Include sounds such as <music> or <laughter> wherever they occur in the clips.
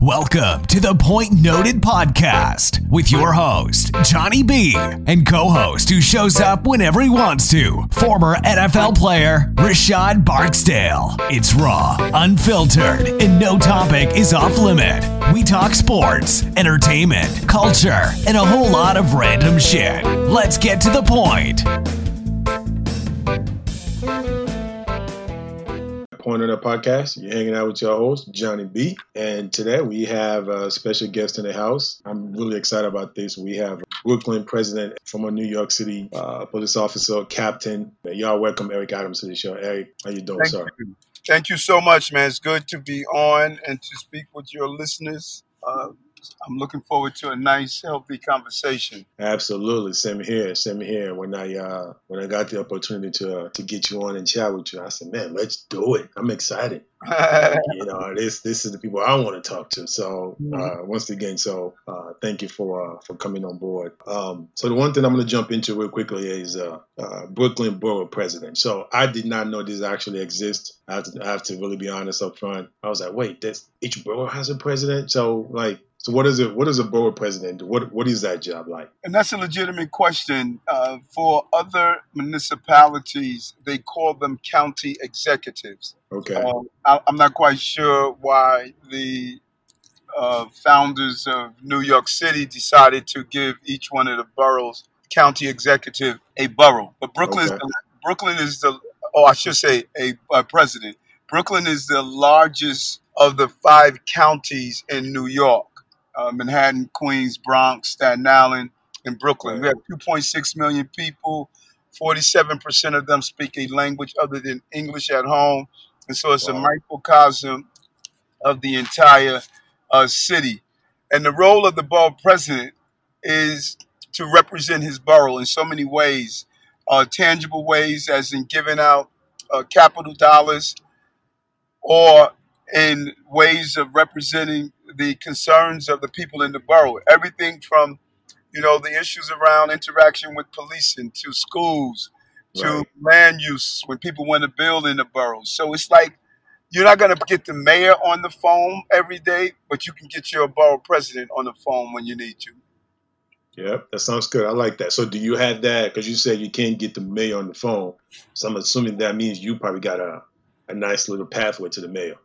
Welcome to the Point Noted Podcast with your host, Johnny B, and co host who shows up whenever he wants to, former NFL player Rashad Barksdale. It's raw, unfiltered, and no topic is off limit. We talk sports, entertainment, culture, and a whole lot of random shit. Let's get to the point. Point of the podcast. You're hanging out with your host, Johnny B. And today we have a special guest in the house. I'm really excited about this. We have Brooklyn president from a New York City uh, police officer, captain. Y'all welcome Eric Adams to the show. Eric, how you doing, Thank sir? you. Thank you so much, man. It's good to be on and to speak with your listeners. Uh, I'm looking forward to a nice, healthy conversation. Absolutely, same here, same here. When I uh, when I got the opportunity to uh, to get you on and chat with you, I said, "Man, let's do it." I'm excited. <laughs> you know, this this is the people I want to talk to. So uh, once again, so uh, thank you for uh, for coming on board. Um, so the one thing I'm going to jump into real quickly is uh, uh, Brooklyn Borough President. So I did not know this actually exists. I have to, I have to really be honest up front. I was like, wait, this each borough has a president. So like, so what is it? What does a borough president do? What what is that job like? and that's a legitimate question. Uh, for other municipalities, they call them county executives. Okay, Um, I, I'm not quite sure why the uh, founders of New York City decided to give each one of the boroughs county executive a borough. But Brooklyn, is Okay. the, Brooklyn is the, oh, I should say a, a president. Brooklyn is the largest of the five counties in New York: uh, Manhattan, Queens, Bronx, Staten Island, and Brooklyn. We have 2.6 million people. 47% of them speak a language other than English at home. And so it's a microcosm of the entire uh, city. And the role of the borough president is to represent his borough in so many ways uh, tangible ways, as in giving out uh, capital dollars, or in ways of representing the concerns of the people in the borough. Everything from you know the issues around interaction with policing to schools to Right. land use when people want to build in the borough. So it's like you're not going to get the mayor on the phone every day, but you can get your borough president on the phone when you need to. Yep, that sounds good. I like that. So do you have that? Because you said you can't get the mayor on the phone. So I'm assuming that means you probably got a, a nice little pathway to the mayor.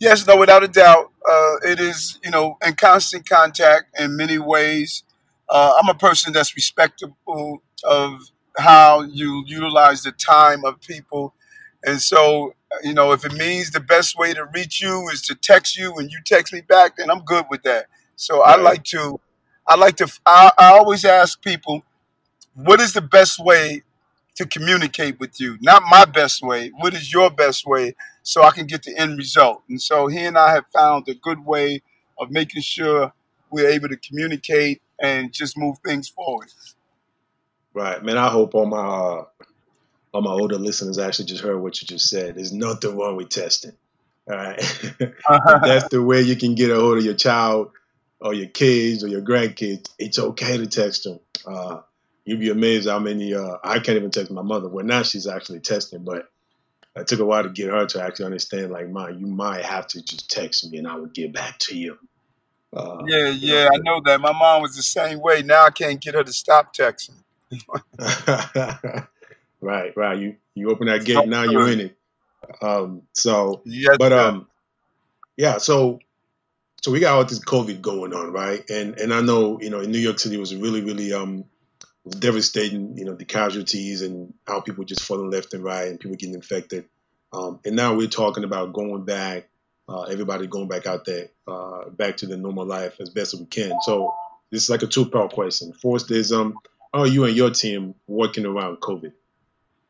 Yes, no, without a doubt, uh, it is you know in constant contact in many ways. Uh, I'm a person that's respectable of how you utilize the time of people, and so you know if it means the best way to reach you is to text you and you text me back, then I'm good with that. So I Right. like to, I like to, I, I always ask people, what is the best way to communicate with you? Not my best way. What is your best way? so I can get the end result. And so he and I have found a good way of making sure we're able to communicate and just move things forward. Right, man. I hope all my uh, all my older listeners actually just heard what you just said. There's nothing wrong with testing. All right, <laughs> that's the way you can get a hold of your child or your kids or your grandkids. It's okay to text them. Uh, you'd be amazed how many. Uh, I can't even text my mother. Well, now she's actually testing, but it took a while to get her to actually understand. Like, mom, you might have to just text me, and I will get back to you. Uh, yeah, yeah, I know that. My mom was the same way. Now I can't get her to stop texting. <laughs> right, right. You you open that gate, now you're in it. Um, so, Yes, but um, yeah. So, so we got all this COVID going on, right? And and I know you know in New York City was really really um devastating. You know the casualties and how people just falling left and right and people getting infected. Um, and now we're talking about going back, uh, everybody going back out there, uh, back to the normal life as best as we can. So this is like a two part question. First is um, are you and your team working around COVID?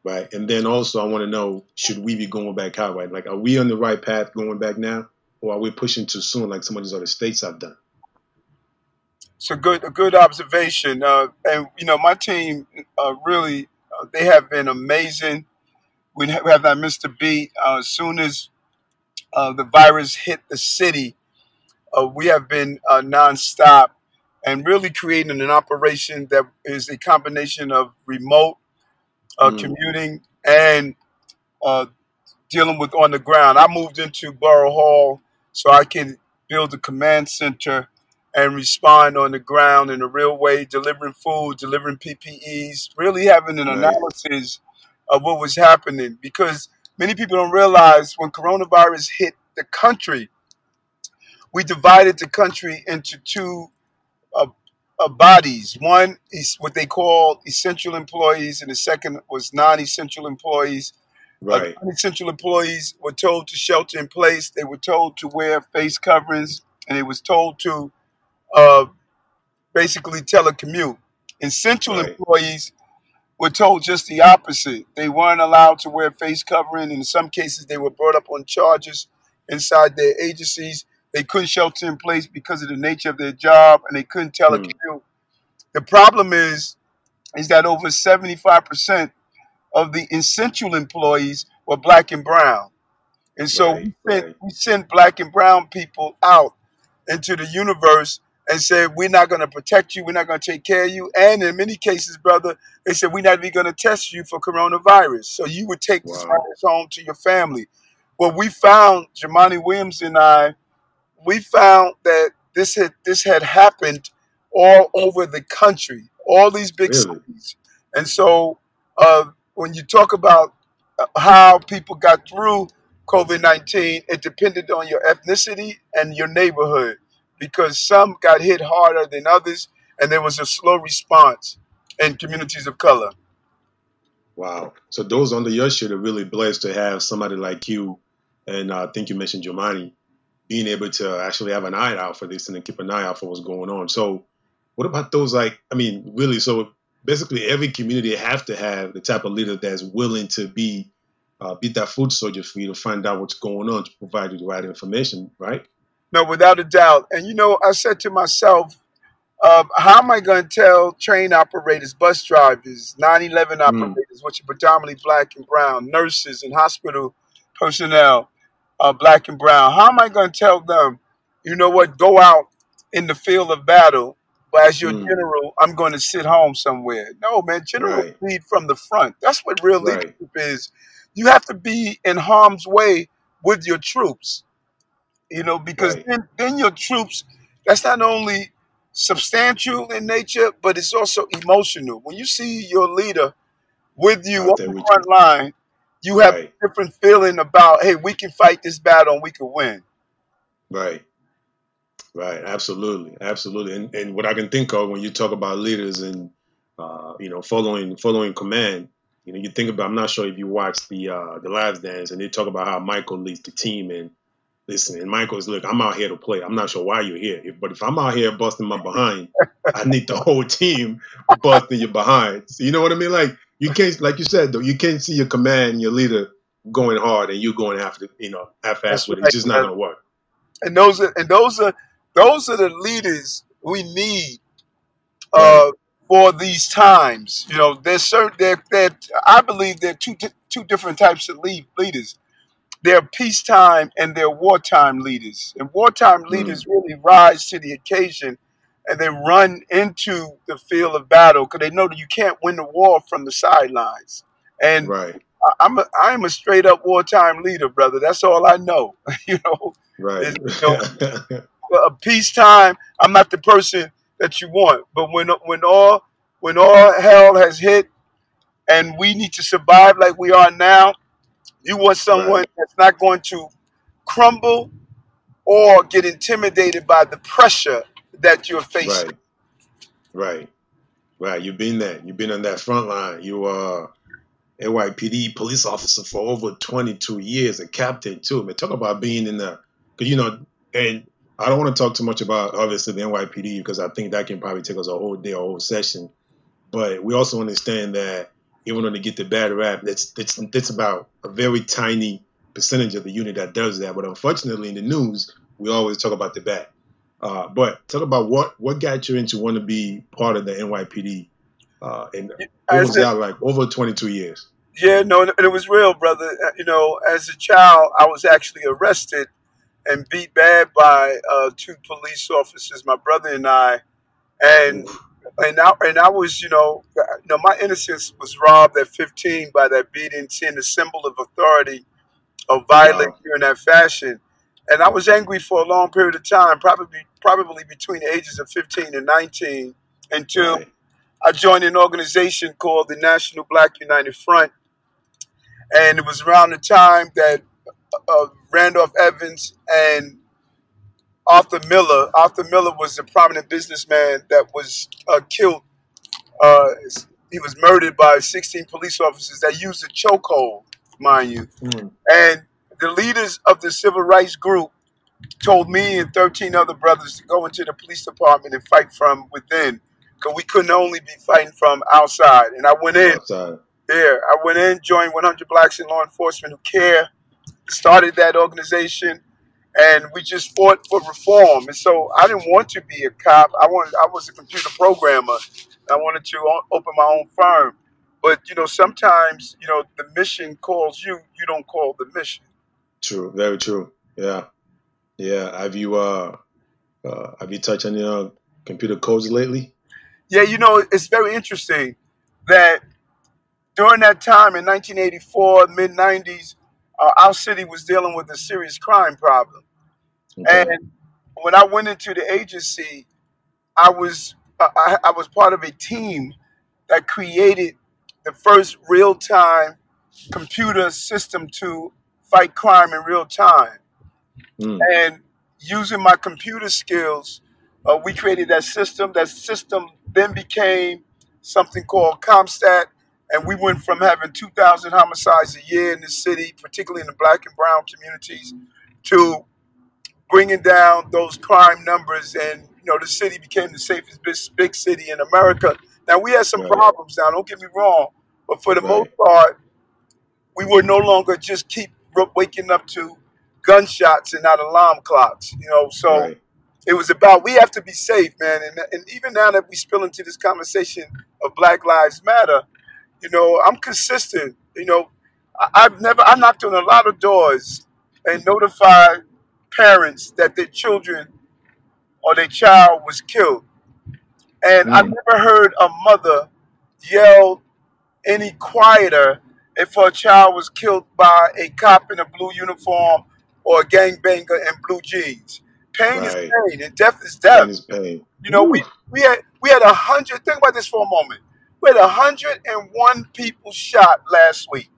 Right. And then also I want to know, should we be going back out, right? Like are we on the right path going back now? Or are we pushing too soon like some of these other states have done? It's a good, a good observation. Uh, and you know, my team uh, really, uh, they have been amazing. We have, we have not missed a beat. Uh, as soon as uh, the virus hit the city, uh, we have been uh, nonstop and really creating an operation that is a combination of remote uh, Mm. commuting and uh, dealing with on the ground. I moved into Borough Hall so I can build a command center, and respond on the ground in a real way, delivering food, delivering PPEs, really having an analysis of what was happening. Because many people don't realize when coronavirus hit the country, we divided the country into two uh, uh, bodies. One is what they call essential employees, and the second was non-essential employees. Uh, Right. non-essential employees were told to shelter in place. They were told to wear face coverings, and they was told to uh, basically telecommute. Essential Right. employees were told just the opposite. They weren't allowed to wear face covering. In some cases, they were brought up on charges inside their agencies. They couldn't shelter in place because of the nature of their job, and they couldn't Mm. telecommute. The problem is, is that over seventy-five percent of the essential employees were black and brown, and so Right. we sent Right. we sent black and brown people out into the universe and said, We're not going to protect you. We're not going to take care of you. And in many cases, brother, they said, We're not even going to test you for coronavirus. So you would take this Wow. virus home to your family. Well, we found, Jumaane Williams and I, we found that this had this had happened all over the country, all these big Really? cities. And so uh, when you talk about uh, how people got through COVID 19, it depended on your ethnicity and your neighborhood because some got hit harder than others, and there was a slow response in communities of color. Wow. So those under your shit are really blessed to have somebody like you, and uh, I think you mentioned Jumaane, being able to actually have an eye out for this and keep an eye out for what's going on. So, what about those like? I mean, really? So basically, every community have to have the type of leader that's willing to be uh, be that food soldier for you to find out what's going on to provide you the right information, right? No, without a doubt. And you know, I said to myself, uh, how am I going to tell train operators, bus drivers, 9 11 Mm. operators, which are predominantly black and brown, nurses and hospital personnel, uh, black and brown, how am I going to tell them, you know what, go out in the field of battle, but as your Mm. general, I'm going to sit home somewhere? No, man, generals Right. lead from the front. That's what real Right. leadership is. You have to be in harm's way with your troops you know, because Right. then, then your troops, that's not only substantial in nature, but it's also emotional. When you see your leader with you Out on the front you. line, you have Right. a different feeling about, hey, we can fight this battle and we can win. Right. Right. Absolutely. Absolutely. And and what I can think of when you talk about leaders and uh, you know following following command, you know, you think about. I'm not sure if you watched the uh, the Last Dance, and they talk about how Michael leads the team. And listen, and Michael's look, I'm out here to play. I'm not sure why you're here, if, but if I'm out here busting my behind, I need the whole team busting your behind. So you know what I mean? Like you can't, like you said though, you can't see your command, your leader going hard, and you going after, you know, half-ass with it. It's just not gonna work. And those are and those are those are the leaders we need uh, for these times. You know, there's certain that there I believe there are two di- two different types of lead, leaders. They're peacetime and they're wartime leaders. And wartime Mm. leaders really rise to the occasion and they run into the field of battle because they know that you can't win the war from the sidelines. And Right. I- I'm a, I'm a straight up wartime leader, brother. That's all I know. <laughs> you know, Right. You <laughs> a peacetime, I'm not the person that you want. But when when all when all hell has hit and we need to survive like we are now, you want someone Right. that's not going to crumble or get intimidated by the pressure that you're facing. right. Right. Right. You've been there. You've been on that front line. You are NYPD police officer for over 22 years, a captain too. I Man, talk about being in the, because you know, and I don't want to talk too much about obviously the NYPD because I think that can probably take us a whole day, or a whole session. But we also understand that even though they get the bad rap, that's that's that's about a very tiny percentage of the unit that does that. But unfortunately, in the news, we always talk about the bad. Uh, but talk about what what got you into want to be part of the NYPD, uh, and it was that like over 22 years? Yeah, no, and it was real, brother. Uh, You know, as a child, I was actually arrested and beat bad by uh, two police officers, my brother and I, and and I and I was, you know, uh, you know, my innocence was robbed at 15 by that beating, seeing the symbol of authority of violence Wow. here in that fashion. and I was angry for a long period of time, probably probably between the ages of 15 and 19, until Right. I joined an organization called the National Black United Front, and it was around the time that uh, Randolph Evans and Arthur Miller. Arthur Miller was a prominent businessman that was uh, killed. Uh, he was murdered by 16 police officers that used a chokehold, mind you. Mm. And the leaders of the civil rights group told me and 13 other brothers to go into the police department and fight from within because we couldn't only be fighting from outside. And I went in Outside. there. I went in, joined 100 Blacks in Law Enforcement Who Care, started that organization, and we just fought for reform. And so I didn't want to be a cop. I wanted. I was a computer programmer. I wanted to o- open my own firm. But you know, sometimes you know the mission calls you. You don't call the mission. True. Very true. Yeah. Yeah. Have you uh, uh have you touched any uh, computer codes lately? Yeah, you know, it's very interesting that during that time in 1984, mid 90s, uh, our city was dealing with a serious crime problem. Okay. And when I went into the agency, I was uh, I, I was part of a team that created the first real time computer system to fight crime in real time. Mm. And using my computer skills, uh, we created that system. That system then became something called CompStat, and we went from having 2,000 homicides a year in the city, particularly in the black and brown communities, to bringing down those crime numbers. And you know, the city became the safest big city in America. Now we had some Right. problems. Now, don't get me wrong, but for the Right. most part, we were no longer just keep waking up to gunshots and not alarm clocks. You know, so Right. it was about we have to be safe, man. And, and even now that we spill into this conversation of Black Lives Matter, you know, I'm consistent. You know, I, I've never I knocked on a lot of doors and notified parents that their children or their child was killed, and I've Mm. never heard a mother yell any quieter if her child was killed by a cop in a blue uniform or a gangbanger in blue jeans. Pain is pain, and death is death. Pain is pain. You know, we we had we had a hundred. Think about this for a moment. We had a hundred and one people shot last week.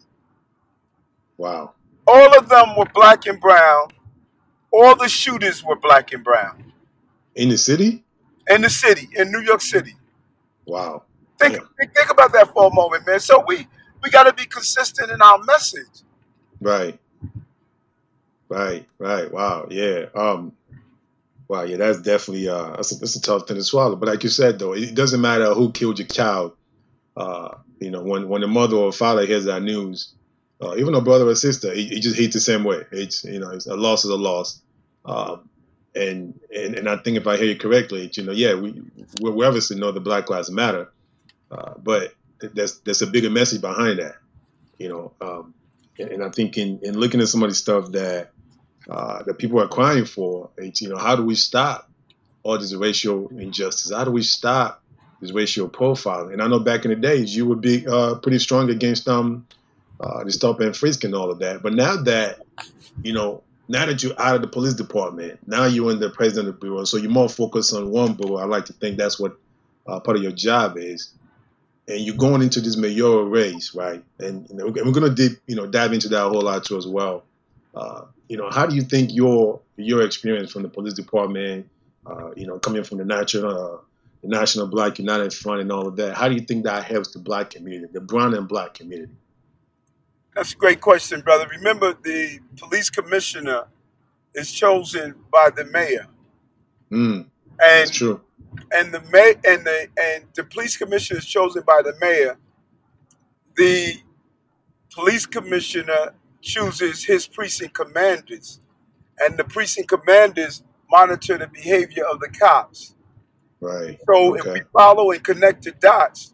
Wow. All of them were black and brown. All the shooters were black and brown In the city? in the city, in New York City. Wow. Think Damn. think, think about that for a moment, man. So we we got to be consistent in our message. Right. Right. Right. Wow. Yeah. Um. Wow. Yeah. That's definitely uh. That's a, that's a tough thing to swallow. But like you said, though, it doesn't matter who killed your child. Uh. You know, when when the mother or father hears that news, uh, even a brother or sister, he, he just hates the same way. It's you know, it's a loss is a loss. Um. And, and and I think if I hear you correctly, you know, yeah, we we obviously know the Black Lives Matter, uh, but there's there's a bigger message behind that, you know. Um, and, and I think in, in looking at some of the stuff that uh, that people are crying for, it's you know, how do we stop all this racial injustice? How do we stop this racial profiling? And I know back in the days you would be uh, pretty strong against um uh, the stop and frisk and all of that, but now that you know. Now that you're out of the police department, now you're in the president of the bureau, so you're more focused on one bureau. I like to think that's what uh, part of your job is and you're going into this mayoral race, right? And, and we're going to dip, you know, dive into that a whole lot too as well. Uh, you know, how do you think your your experience from the police department, uh, you know, coming from the natural uh, the National Black United Front and all of that, how do you think that helps the black community, the brown and black community? That's a great question, brother. Remember, the police commissioner is chosen by the mayor, Mm, and that's true. and the may and the and the police commissioner is chosen by the mayor. The police commissioner chooses his precinct commanders, and the precinct commanders monitor the behavior of the cops. Right. So if we follow and connect the dots,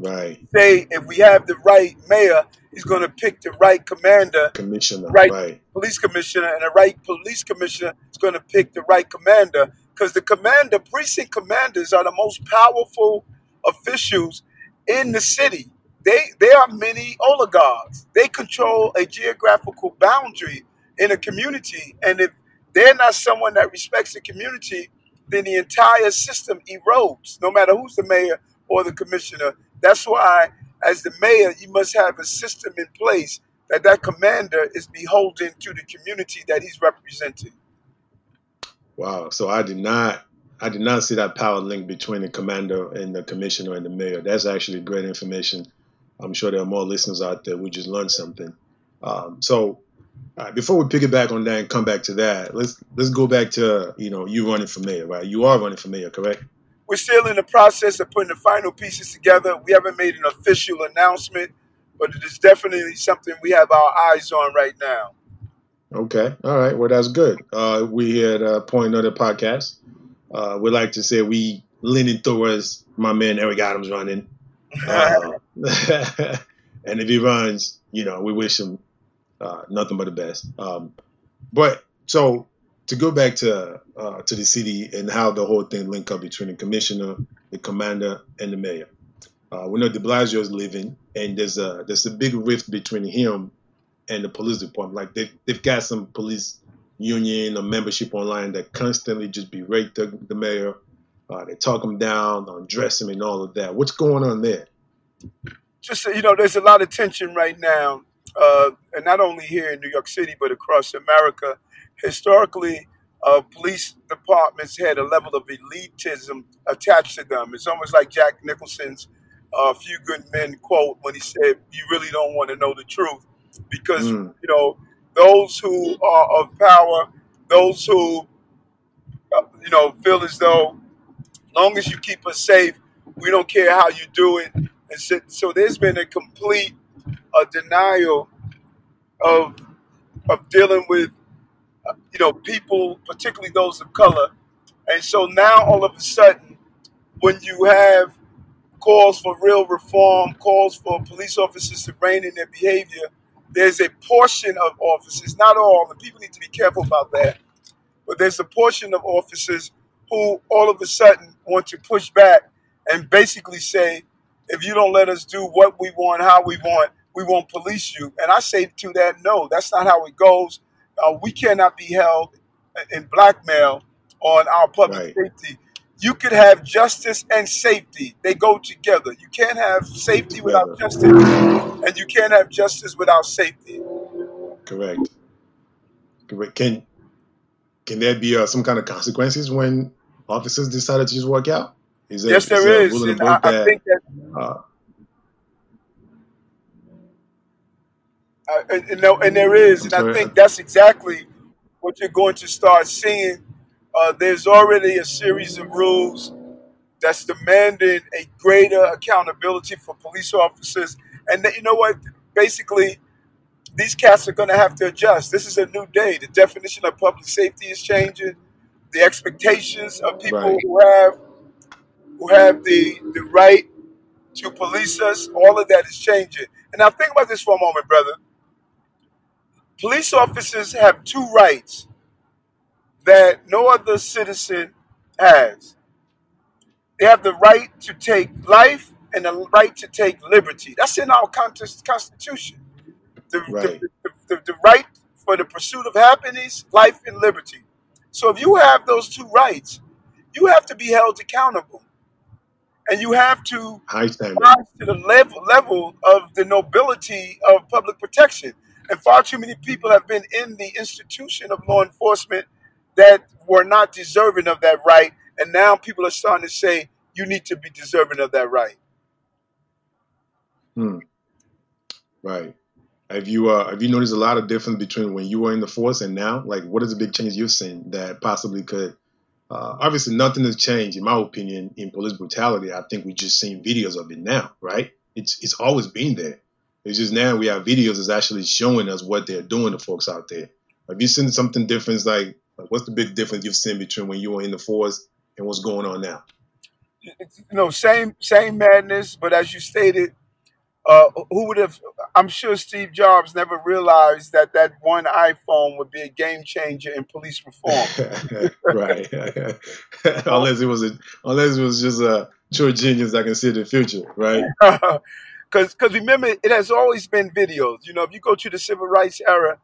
Right. say if we have the right mayor, he's going to pick the right commander Commissioner. Right. Right. police commissioner and the right police commissioner is going to pick the right commander because the commander precinct commanders are the most powerful officials in the city they they are mini oligarchs they control a geographical boundary in a community and if they're not someone that respects the community, then the entire system erodes, no matter who's the mayor or the commissioner. That's why, as the mayor, you must have a system in place that that commander is beholden to the community that he's representing. Wow. So I did not I did not see that power link between the commander and the commissioner and the mayor. That's actually great information. I'm sure there are more listeners out there who just learned something. Um, so before we pick it back on that and come back to that, let's let's go back to you know you running for mayor, right? You are running for mayor, correct? We're still in the process of putting the final pieces together. We haven't made an official announcement, but it is definitely something we have our eyes on right now. Okay, all right. Well, that's good. Uh, we here at uh, Point Noted Podcast, uh, we like to say we leaning towards my man Eric Adams running. <laughs> Uh, <laughs> and if he runs, you know, we wish him uh, nothing but the best. Um, but so to go back to uh, to the city and how the whole thing link up between the commissioner, the commander, and the mayor. Uh, we know De Blasio is leaving, and there's a there's a big rift between him and the police department. Like they've they've got some police union or membership online that constantly just berate the, the mayor. Uh, they talk him down, undress him, and all of that. What's going on there? Just you know, there's a lot of tension right now uh, and not only here in New York City, but across America. Historically, uh, police departments had a level of elitism attached to them. It's almost like Jack Nicholson's uh, "Few Good Men" quote when he said, "You really don't want to know the truth, because mm. you know those who are of power, those who uh, you know feel as though, long as you keep us safe, we don't care how you do it." And so, so there's been a complete a denial of of dealing with uh, you know people, particularly those of color. And so now all of a sudden, when you have calls for real reform, calls for police officers to rein in their behavior, there's a portion of officers, not all, and people need to be careful about that, but there's a portion of officers who all of a sudden want to push back and basically say, if you don't let us do what we want, how we want, we won't police you. And I say to that, no, that's not how it goes. Uh, we cannot be held in blackmail on our public right. safety. You could have justice and safety. They go together. You can't have safety without justice, and you can't have justice without safety. Correct. Correct. Can can there be uh, some kind of consequences when officers decided to just walk out? Is there, yes, there is. is. I, I, think that uh, Uh, and, and, and, there is, and I think that's exactly what you're going to start seeing. Uh, there's already a series of rules that's demanding a greater accountability for police officers. And you know what? Basically, these cats are going to have to adjust. This is a new day. The definition of public safety is changing. The expectations of people right. who have who have the the right to police us, all of that is changing. And now think about this for a moment, brother police officers have two rights that no other citizen has. They have the right to take life and the right to take liberty. That's in our Constitution. The, right. the, the, the, the right for the pursuit of happiness, life, and liberty. So if you have those two rights, you have to be held accountable. And you have to rise to the level, level of the nobility of public protection. And far too many people have been in the institution of law enforcement that were not deserving of that right. And now people are starting to say, you need to be deserving of that right. Hmm. Right. Have you uh, have you noticed a lot of difference between when you were in the force and now? Like, what is the big change you've seen that possibly could? Uh, obviously, nothing has changed, in my opinion, in police brutality. I think we just seen videos of it now, right? It's it's always been there. It's just now we have videos that's actually showing us what they're doing to folks out there. Have you seen something different? Like, like what's the big difference you've seen between when you were in the force and what's going on now? You know, same same madness, but as you stated, uh, who would have? I'm sure Steve Jobs never realized that that one iPhone would be a game changer in police reform. <laughs> right, <laughs> unless it was a, unless it was just a true genius that can see the future, right? <laughs> Because because remember, it has always been videos. You know, if you go to the civil rights era,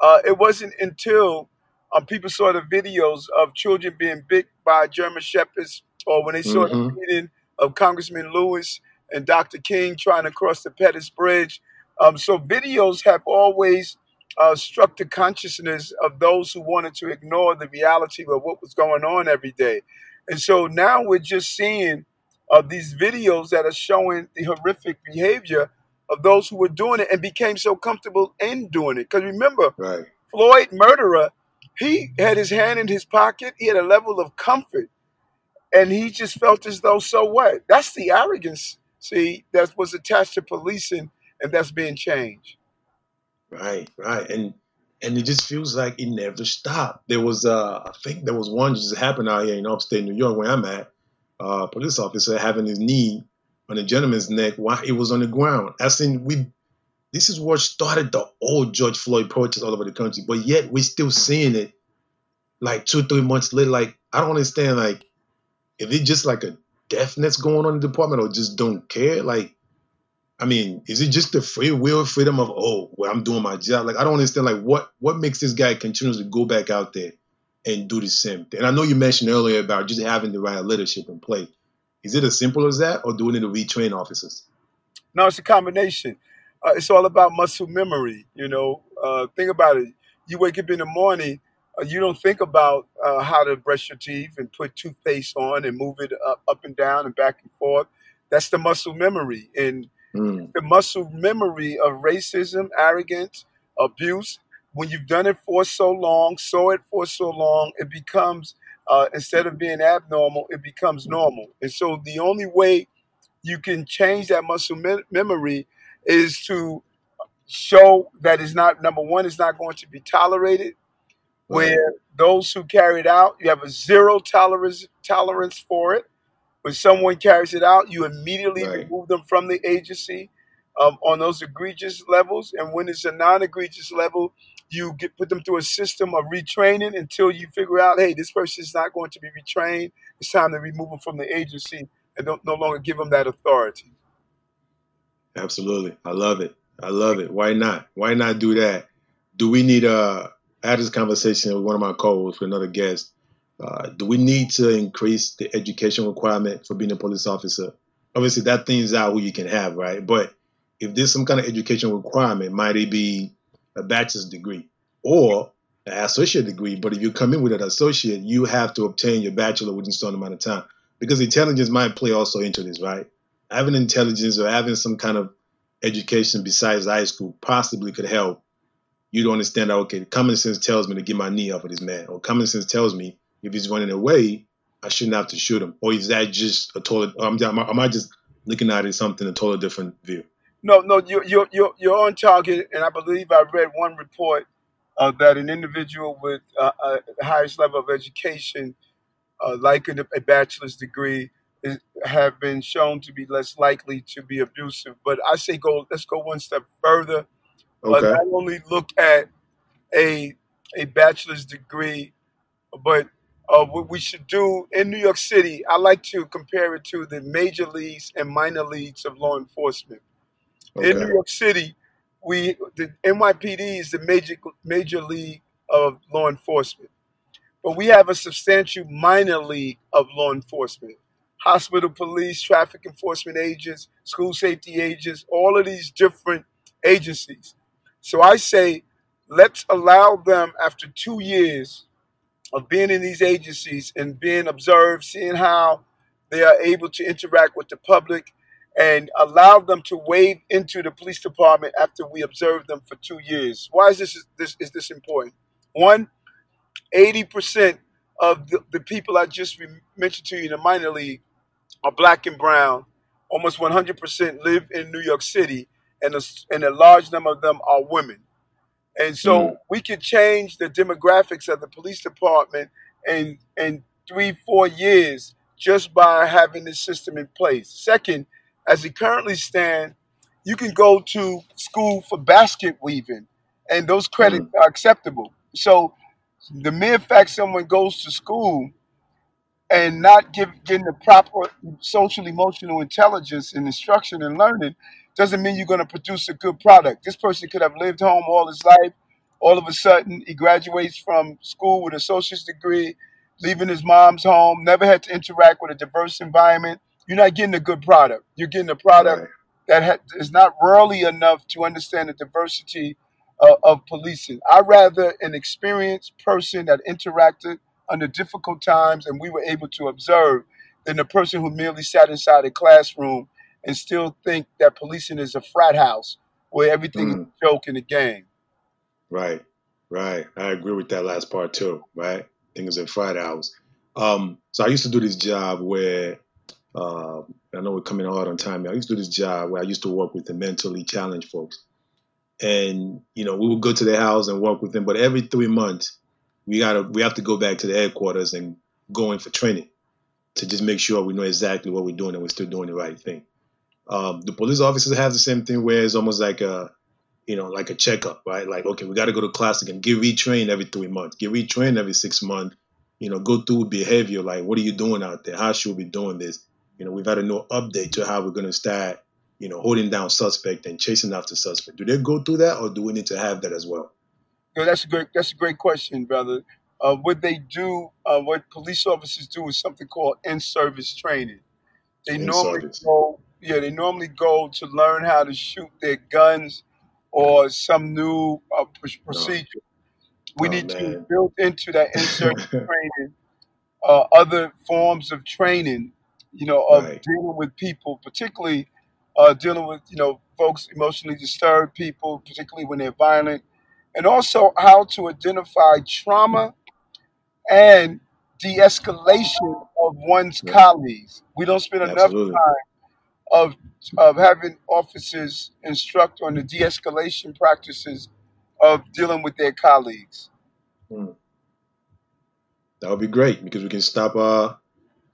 uh, it wasn't until um, people saw the videos of children being bit by German shepherds, or when they saw the Mm-hmm. meeting of Congressman Lewis and Dr. King trying to cross the Pettus Bridge. Um, so videos have always uh, struck the consciousness of those who wanted to ignore the reality of what was going on every day. And so now we're just seeing uh, these videos that are showing the horrific behavior of those who were doing it and became so comfortable in doing it. Because remember, Right. Floyd murderer, he had his hand in his pocket. He had a level of comfort, and he just felt as though, so what? That's the arrogance, see, that was attached to policing, and that's being changed. Right, right, and and it just feels like it never stopped. There was, uh, I think there was one just happened out here in upstate New York where I'm at. Uh, police officer having his knee on a gentleman's neck while he was on the ground. I seen we. This is what started the old George Floyd protests all over the country, but yet we're still seeing it. Like two, three months later, like I don't understand. Like, if it just like a deafness going on in the department, or just don't care. Like, I mean, is it just the free will, freedom of oh, well, I'm doing my job? Like, I don't understand. Like, what what makes this guy continuously go back out there and do the same thing? And I know you mentioned earlier about just having the right leadership in place. Is it as simple as that, or do we need to retrain officers? No, it's a combination. Uh, it's all about muscle memory. You know, uh, think about it. You wake up in the morning, uh, you don't think about uh, how to brush your teeth and put toothpaste on and move it up, up and down and back and forth. That's the muscle memory. And Mm, the muscle memory of racism, arrogance, abuse. When you've done it for so long, saw it for so long, it becomes uh, instead of being abnormal, it becomes normal. And so the only way you can change that muscle me- memory is to show that it's not number one it's not going to be tolerated. Where those who carry it out, you have a zero tolerance tolerance for it. When someone carries it out, you immediately right, remove them from the agency um, on those egregious levels. And when it's a non-egregious level, you get put them through a system of retraining until you figure out, hey, this person is not going to be retrained. It's time to remove them from the agency and don't no longer give them that authority. absolutely. I love it. I love it. Why not? Why not do that? Do we need a? I had this conversation with one of my co-hosts with another guest. Uh, do we need to increase the education requirement for being a police officer? Obviously, that things out who you can have, right? But if there's some kind of education requirement, might it be a bachelor's degree or an associate degree? But if you come in with an associate, you have to obtain your bachelor within a certain amount of time because intelligence might play also into this, right? Having intelligence or having some kind of education besides high school possibly could help you to understand that okay, common sense tells me to get my knee off of this man, or common sense tells me if he's running away, I shouldn't have to shoot him, or is that just a total? Am, I just looking at it something a totally different view? No, no, you're you're you're, you're on target, and I believe I read one report uh, that an individual with uh, uh, the highest level of education, uh, like a, a bachelor's degree, is, have been shown to be less likely to be abusive. But I say go, let's go one step further. But Okay, not only look at a a bachelor's degree, but uh, what we should do in New York City, I like to compare it to the major leagues and minor leagues of law enforcement in New York City, we the NYPD is the major major league of law enforcement, but we have a substantial minor league of law enforcement. Hospital police, traffic enforcement agents, school safety agents, all of these different agencies. So I say, let's allow them after two years of being in these agencies and being observed, seeing how they are able to interact with the public, and allow them to wade into the police department after we observe them for two years. Why is this this is this important? One, 80% of the, the people I just re- mentioned to you in the minor league are black and brown. Almost 100% live in New York City, and a, and a large number of them are women. And mm, so we could change the demographics of the police department in in three, four years just by having this system in place. Second, as it currently stands, you can go to school for basket weaving, and those credits mm, are acceptable. So the mere fact someone goes to school and not give, getting the proper social emotional intelligence and instruction and learning doesn't mean you're going to produce a good product. This person could have lived home all his life, All of a sudden, he graduates from school with a associate's degree, leaving his mom's home, never had to interact with a diverse environment. You're not getting a good product. You're getting a product Right. that ha- is not rurally enough to understand the diversity uh, of policing. I'd rather an experienced person that interacted under difficult times and we were able to observe than a person who merely sat inside a classroom and still think that policing is a frat house where everything is Mm. a joke in the game. Right, right. I agree with that last part too. Right, Things in Friday hours. Um, so I used to do this job where uh, I know we're coming hard on time. I used to do this job where I used to work with the mentally challenged folks, and you know we would go to their house and work with them. But every three months, we gotta we have to go back to the headquarters and go in for training to just make sure we know exactly what we're doing and we're still doing the right thing. Um, the police officers have the same thing where it's almost like a you know, like a checkup, right? Like, okay, we got to go to class again, get retrained every three months, get retrained every six months, you know, go through behavior. Like, what are you doing out there? How should we be doing this? You know, we've had a new update to how we're going to start, you know, holding down suspect and chasing after suspect. Do they go through that or do we need to have that as well? So that's a great that's a great question, brother. Uh, what they do, uh, what police officers do, is something called in-service training. They In normally service. go, yeah, they normally go to learn how to shoot their guns or some new uh, pr- procedure. We Oh, need to build into that in-service <laughs> training uh, other forms of training, you know, of Right. dealing with people, particularly uh, dealing with, you know, folks emotionally disturbed people, particularly when they're violent, and also how to identify trauma and de-escalation of one's Right. colleagues. We don't spend enough time of of having officers instruct on the de-escalation practices of dealing with their colleagues. Mm. That would be great because we can stop uh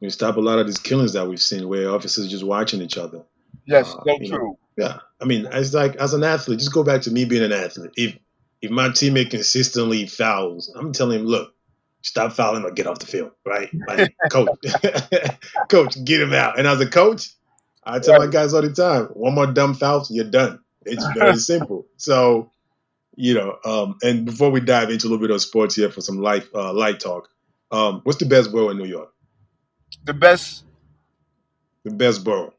we stop a lot of these killings that we've seen where officers just watching each other. Yes, Uh, so you know, true. Yeah, I mean, it's like as an athlete, just go back to me being an athlete. If if my teammate consistently fouls, I'm telling him, look, stop fouling or get off the field, right? Like, <laughs> coach, <laughs> coach, get him out. And as a coach, I tell my guys all the time, one more dumb foul, you're done. It's very <laughs> simple. So, you know, um, and before we dive into a little bit of sports here for some light uh, light talk, um, what's the best borough in New York? The best The best borough.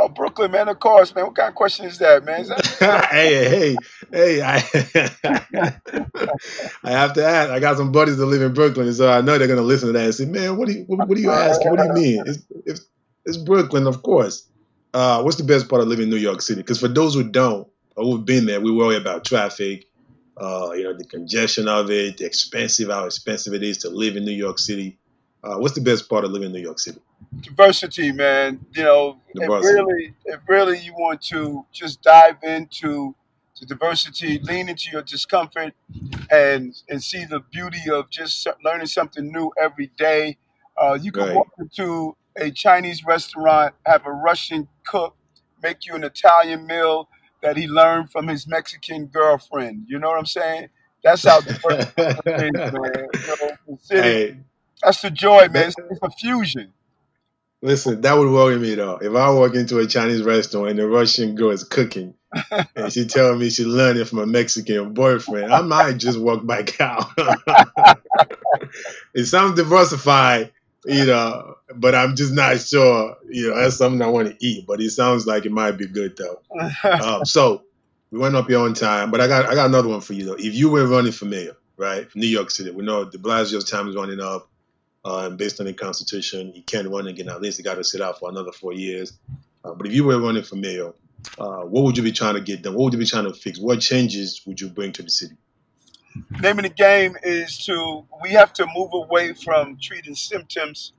Oh, Brooklyn, man, of course, man. What kind of question is that, man? Is that- <laughs> hey, hey, hey! I, <laughs> I have to ask. I got some buddies that live in Brooklyn, so I know they're gonna listen to that and say, "Man, what do you what, what do you ask? What do you mean? It's, it's, it's Brooklyn, of course. Uh, what's the best part of living in New York City? Because for those who don't or who've been there, we worry about traffic, uh, you know, the congestion of it, the expensive, how expensive it is to live in New York City. Uh, what's the best part of living in New York City? diversity, man. You know, it Diversity. really, it really, you want to just dive into the diversity, lean into your discomfort, and and see the beauty of just learning something new every day. Uh, you can Right. walk into a Chinese restaurant, have a Russian cook make you an Italian meal that he learned from his Mexican girlfriend. You know what I'm saying? That's how <laughs> diverse man. You know, the city, hey, that's the joy, man. It's, it's a fusion. Listen, that would worry me though. If I walk into a Chinese restaurant and the Russian girl is cooking <laughs> and she telling me she learned it from a Mexican boyfriend, I might just walk back out. <laughs> it sounds diversified, you know, but I'm just not sure. You know, that's something I want to eat, but it sounds like it might be good though. Um, so we went up here on time, but I got I got another one for you though. If you were running for mayor, right, from New York City, we know De Blasio's time is running up. Uh, based on the Constitution, he can't run again. At least he got to sit out for another four years. Uh, but if you were running for mayor, uh, what would you be trying to get done? What would you be trying to fix? What changes would you bring to the city? name of the game is to we have to move away from treating symptoms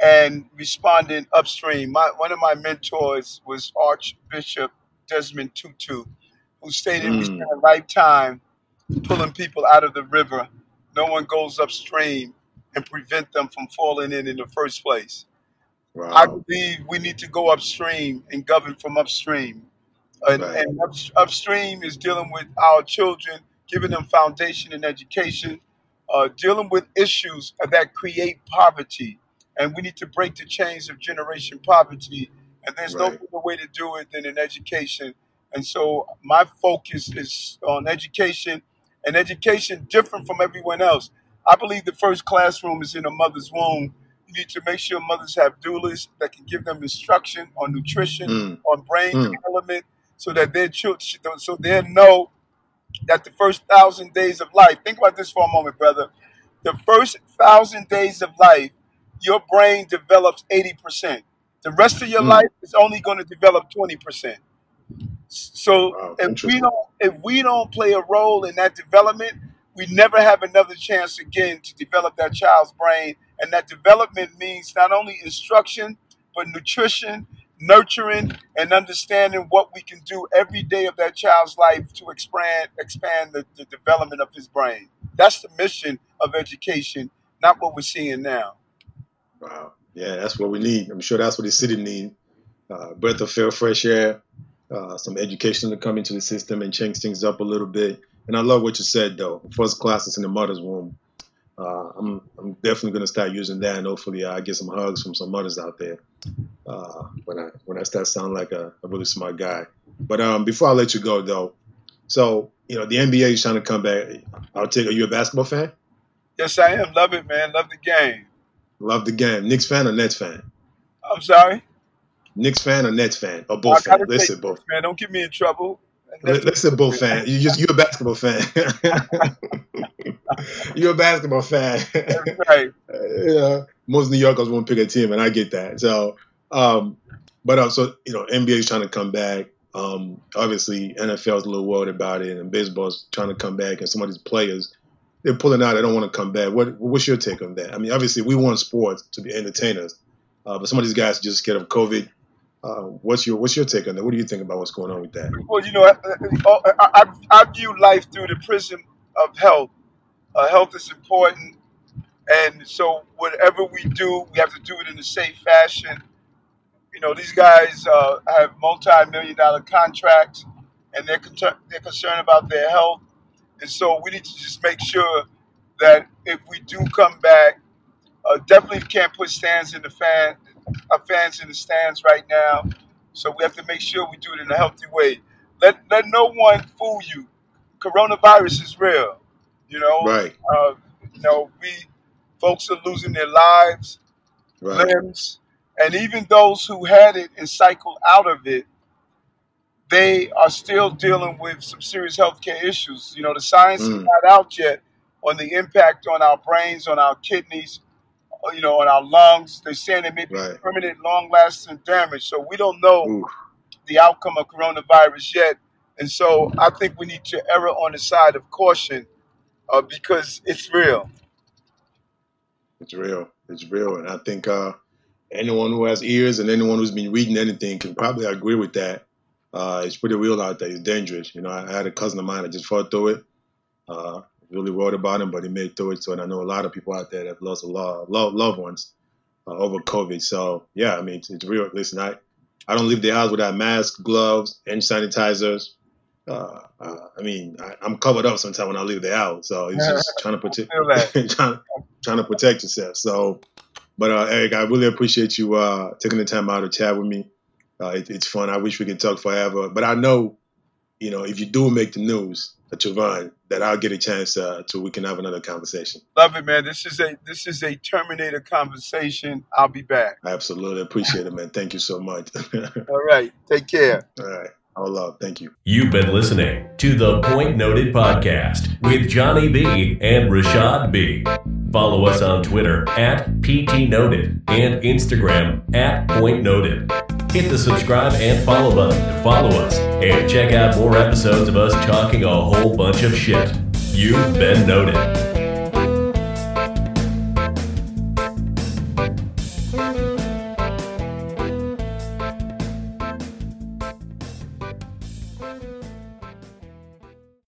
and responding upstream. My, one of my mentors was Archbishop Desmond Tutu, who stated we Mm. spend a lifetime pulling people out of the river. No one goes upstream and prevent them from falling in in the first place. I believe we need to go upstream and govern from upstream. And, Right. and up, upstream is dealing with our children, giving them foundation and education, uh, dealing with issues that create poverty. And we need to break the chains of generation poverty. And there's no Right. better way to do it than in education. And so my focus is on education and education different from everyone else. I believe the first classroom is in a mother's womb. You need to make sure mothers have doulas that can give them instruction on nutrition, Mm. on brain Mm. development, so that their children, so they know that the first thousand days of life. Think about this for a moment, brother. The first thousand days of life, your brain develops eighty percent. The rest of your Mm. life is only going to develop twenty percent. So Wow, if we don't if we don't play a role in that development, we never have another chance again to develop that child's brain. And that development means not only instruction, but nutrition, nurturing, and understanding what we can do every day of that child's life to expand expand the, the development of his brain. That's the mission of education, not what we're seeing now. Wow. Yeah, that's what we need. I'm sure that's what the city need. Uh, breath of fair, fresh air, uh, some education to come into the system and change things up a little bit. And I love what you said, though. First classes in the mother's womb. Uh, I'm, I'm definitely going to start using that, and hopefully I get some hugs from some mothers out there uh, when I when I start sounding like a, a really smart guy. But um, before I let you go, though, so you know the NBA is trying to come back. I'll take. Are you a basketball fan? Yes, I am. Love it, man. Love the game. Love the game. Knicks fan or Nets fan? I'm sorry. Knicks fan or Nets fan or both gotta fans? Let's say, say both. man, don't get me in trouble. Say both fan. You just you're a basketball fan. <laughs> you're a basketball fan. <laughs> Right. yeah, most New Yorkers won't pick a team, and I get that. So, um, but also you know NBA is trying to come back. Um, obviously, NFL's a little worried about it, and baseball's trying to come back, and some of these players they're pulling out. They don't want to come back. What what's your take on that? I mean, obviously, we want sports to be entertainers, uh, but some of these guys are just scared of COVID. Uh, what's your what's your take on that? What do you think about what's going on with that? Well, you know, I, I, I, I view life through the prism of health. Uh, health is important, and so whatever we do, we have to do it in a safe fashion. You know, these guys uh, have multi-million dollar contracts, and they're con- they're concerned about their health, and so we need to just make sure that if we do come back, uh, definitely can't put stands in the fan, uh, fans in the stands right now. So we have to make sure we do it in a healthy way. Let let no one fool you. Coronavirus is real. You know, Right, uh, you know, we folks are losing their lives, right, limbs, and even those who had it and cycled out of it, they are still dealing with some serious healthcare issues. You know, the science is Mm. not out yet on the impact on our brains, on our kidneys, you know, on our lungs. They're saying it may be right. permanent, long-lasting damage. So we don't know the outcome of coronavirus yet. And so I think we need to err on the side of caution uh, because it's real. it's real. It's real, and I think uh, anyone who has ears and anyone who's been reading anything can probably agree with that. Uh, it's pretty real out there. It's dangerous. You know, I, I had a cousin of mine that just fought through it. Uh, really worried about him, but he made through it. So, and I know a lot of people out there that have lost a lot, lo- loved ones uh, over COVID. So, yeah, I mean, it's, it's real. Listen, I, I don't leave the house without masks, gloves, and sanitizers. Uh, uh, I mean, I, I'm covered up sometimes when I leave the house. So it's just <laughs> trying to protect, <laughs> trying, trying to protect yourself. So, but uh, Eric, I really appreciate you uh, taking the time out to chat with me. Uh, it, it's fun. I wish we could talk forever, but I know, you know, if you do make the news, uh, Trevon, that I'll get a chance uh, to we can have another conversation. Love it, man. This is a this is a Terminator conversation. I'll be back. I absolutely appreciate it, man. Thank you so much. <laughs> All right. Take care. All right, all love. Thank you. You've been listening to the Point Noted Podcast with Johnny B and Rashad B. Follow us on Twitter at PT Noted and Instagram at Point Noted. Hit the subscribe and follow button to follow us and check out more episodes of us talking a whole bunch of shit. You've been noted.